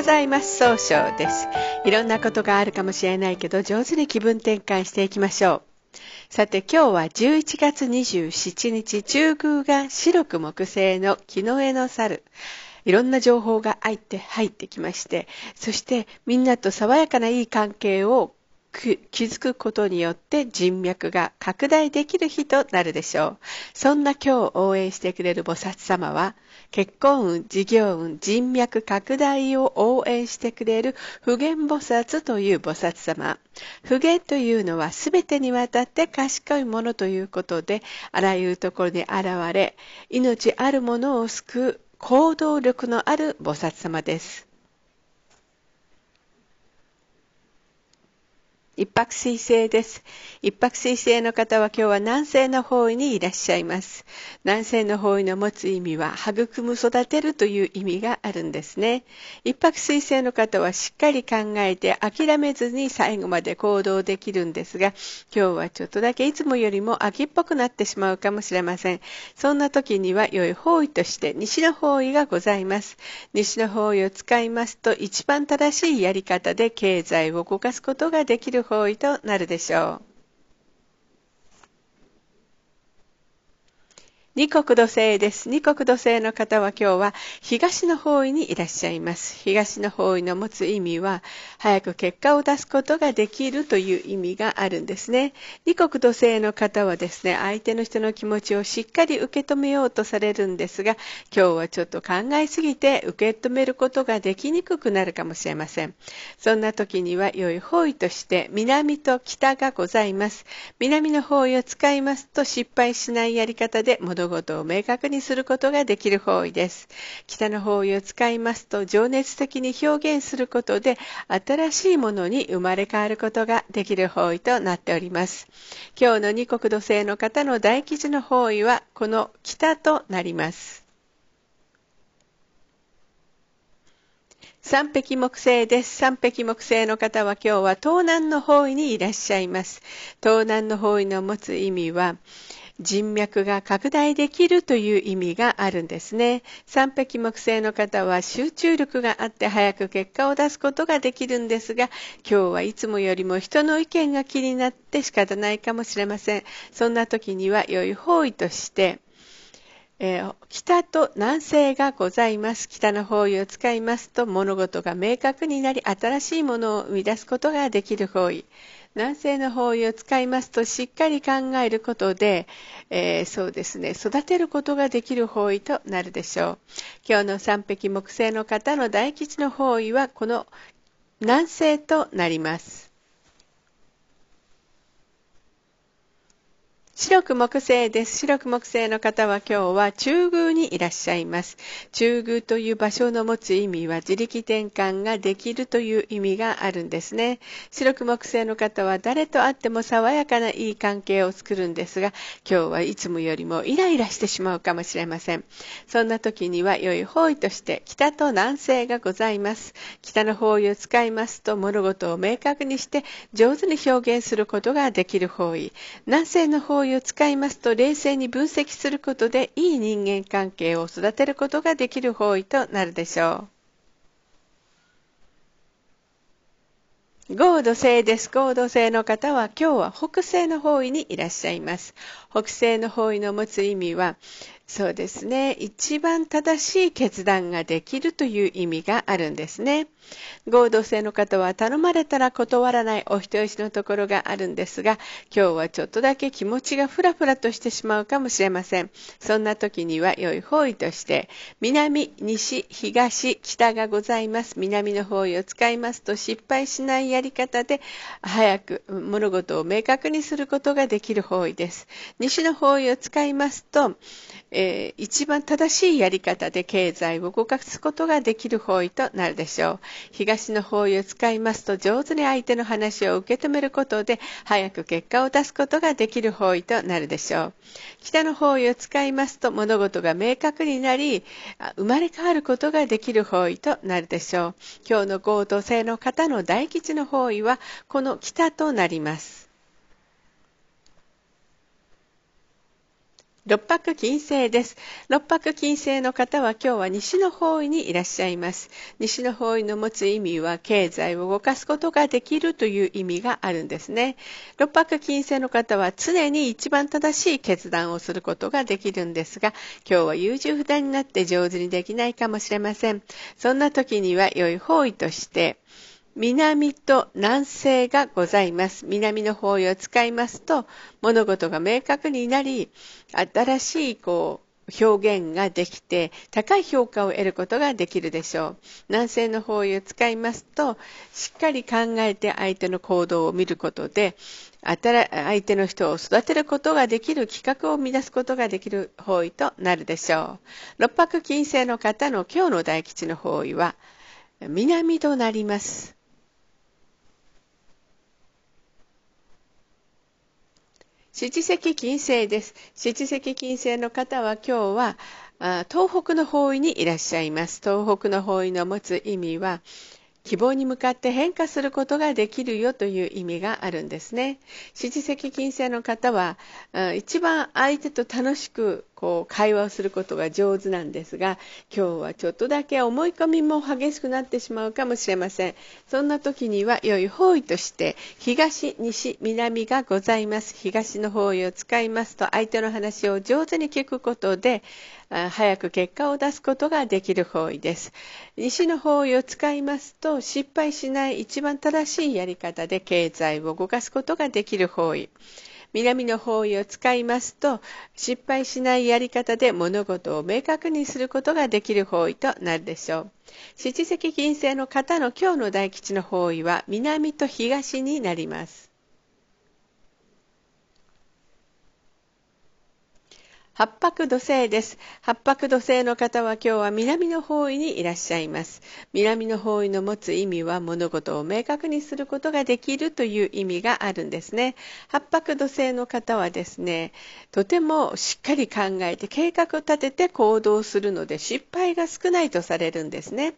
ございます。総称です。いろんなことがあるかもしれないけど上手に気分転換していきましょう。さて今日は11月27日中宮が白く木製の木の絵の猿。いろんな情報が入って入ってきましてそしてみんなと爽やかないい関係を築くことによって人脈が拡大できる日となるでしょう。そんな今日応援してくれる菩薩様は、結婚運、事業運、人脈拡大を応援してくれる普賢菩薩という菩薩様。普賢というのは全てにわたって賢いものということで、あらゆるところに現れ、命あるものを救う行動力のある菩薩様です。一泊水星です。一泊水星の方は今日は南西の方位にいらっしゃいます。南西の方位の持つ意味は育む育てるという意味があるんですね。一泊水星の方はしっかり考えて諦めずに最後まで行動できるんですが、今日はちょっとだけいつもよりも秋っぽくなってしまうかもしれません。そんな時には良い方位として西の方位がございます。西の方位を使いますと一番正しいやり方で経済を動かすことができる方位となるでしょう。二国土星です。二国土星の方は今日は東の方位にいらっしゃいます。東の方位の持つ意味は、早く結果を出すことができるという意味があるんですね。二国土星の方はですね、相手の人の気持ちをしっかり受け止めようとされるんですが、今日はちょっと考えすぎて受け止めることができにくくなるかもしれません。そんな時には良い方位として南と北がございます。南の方位を使いますと失敗しないやり方で戻物事を明確にすることができる方位です。北の方位を使いますと情熱的に表現することで新しいものに生まれ変わることができる方位となっております。今日の二国土星の方の大吉の方位はこの北となります。三匹木星です。三匹木星の方は今日は東南の方位にいらっしゃいます。東南の方位の持つ意味は、人脈が拡大できるという意味があるんですね。三匹木星の方は集中力があって早く結果を出すことができるんですが、今日はいつもよりも人の意見が気になって仕方ないかもしれません。そんな時には良い方位として、えー、北と南西がございます。北の方位を使いますと物事が明確になり新しいものを生み出すことができる方位。南西の方位を使いますとしっかり考えることで、えー、そうですね育てることができる方位となるでしょう今日の三匹木星の方の大吉の方位はこの南西となります白く木星です。白く木星の方は今日は中宮にいらっしゃいます。中宮という場所の持つ意味は自力転換ができるという意味があるんですね。白く木星の方は誰と会っても爽やかないい関係を作るんですが、今日はいつもよりもイライラしてしまうかもしれません。そんな時には良い方位として北と南西がございます。北の方位を使いますと物事を明確にして上手に表現することができる方位。南西の方位を使いますと冷静に分析することでいい人間関係を育てることができる方位となるでしょう。合土星です。合土星の方は今日は北西の方位にいらっしゃいます。北西の方位の持つ意味は、そうですね。一番正しい決断ができるという意味があるんですね。合同性の方は頼まれたら断らないお人よしのところがあるんですが、今日はちょっとだけ気持ちがふらふらとしてしまうかもしれません。そんな時には良い方位として、南、西、東、北がございます。南の方位を使いますと失敗しないやり方で、早く物事を明確にすることができる方位です。西の方位を使いますと、ー、一番正しいやり方で経済を動かすことができる方位となるでしょう。東の方位を使いますと上手に相手の話を受け止めることで早く結果を出すことができる方位となるでしょう。北の方位を使いますと物事が明確になり生まれ変わることができる方位となるでしょう。今日の合同性の方の大吉の方位はこの北となります。六白金星です。六白金星の方は今日は西の方位にいらっしゃいます。西の方位の持つ意味は経済を動かすことができるという意味があるんですね。六白金星の方は常に一番正しい決断をすることができるんですが、今日は優柔不断になって上手にできないかもしれません。そんな時には良い方位として、南と南西がございます。南の方位を使いますと、物事が明確になり、新しいこう表現ができて、高い評価を得ることができるでしょう。南西の方位を使いますと、しっかり考えて相手の行動を見ることで、相手の人を育てることができる企画を生み出すことができる方位となるでしょう。六白金星の方の今日の大吉の方位は、南となります。七石金星です。七石金星の方は今日は東北の方位にいらっしゃいます。東北の方位の持つ意味は、希望に向かって変化することができるよという意味があるんですね。七石金星の方は一番相手と楽しくこう会話をすることが上手なんですが今日はちょっとだけ思い込みも激しくなってしまうかもしれません。そんな時には良い方位として東西南がございます。東の方位を使いますと相手の話を上手に聞くことで早く結果を出すことができる方位です。西の方位を使いますと失敗しない一番正しいやり方で経済を動かすことができる方位。南の方位を使いますと失敗しないやり方で物事を明確にすることができる方位となるでしょう。七石金星の方の今日の大吉の方位は南と東になります。八白土星です。八白土星の方は今日は南の方位にいらっしゃいます。南の方位の持つ意味は物事を明確にすることができるという意味があるんですね。八白土星の方はですね、とてもしっかり考えて計画を立てて行動するので失敗が少ないとされるんですね。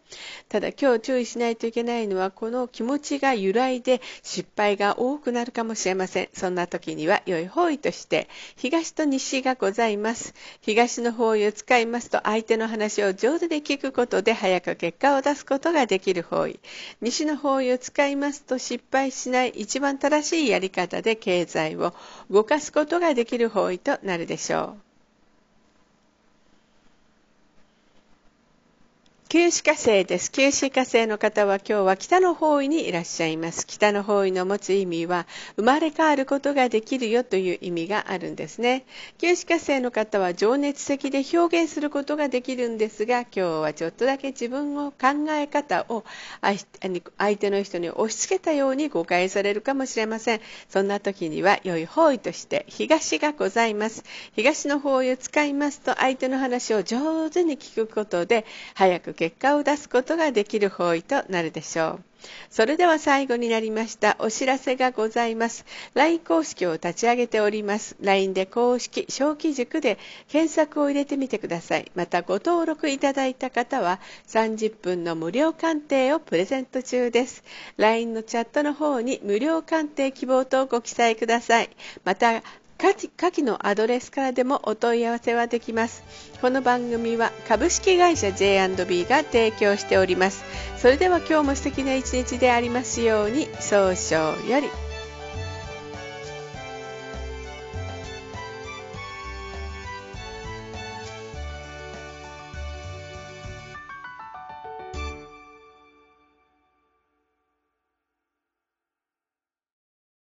ただ今日注意しないといけないのはこの気持ちが由来で失敗が多くなるかもしれません。そんな時には良い方位として東と西がございます。ます。東の方位を使いますと相手の話を上手で聞くことで早く結果を出すことができる方位。西の方位を使いますと失敗しない一番正しいやり方で経済を動かすことができる方位となるでしょう。九死火星です。九死火星の方は今日は北の方位にいらっしゃいます。北の方位の持つ意味は生まれ変わることができるよという意味があるんですね。九死火星の方は情熱的で表現することができるんですが、今日はちょっとだけ自分の考え方を相手の人に押し付けたように誤解されるかもしれません。そんな時には良い方位として東がございます。東の方位を使いますと相手の話を上手に聞くことで早く結果を出すことができる方位となるでしょう。それでは最後になりましたお知らせがございます。LINE 公式を立ち上げております。LINE で公式小規塾で検索を入れてみてください。またご登録いただいた方は30分の無料鑑定をプレゼント中です。LINE のチャットの方に無料鑑定希望とご記載ください。また下記のアドレスからでもお問い合わせはできます。この番組は株式会社 J&B が提供しております。それでは今日も素敵な一日でありますように、早々より。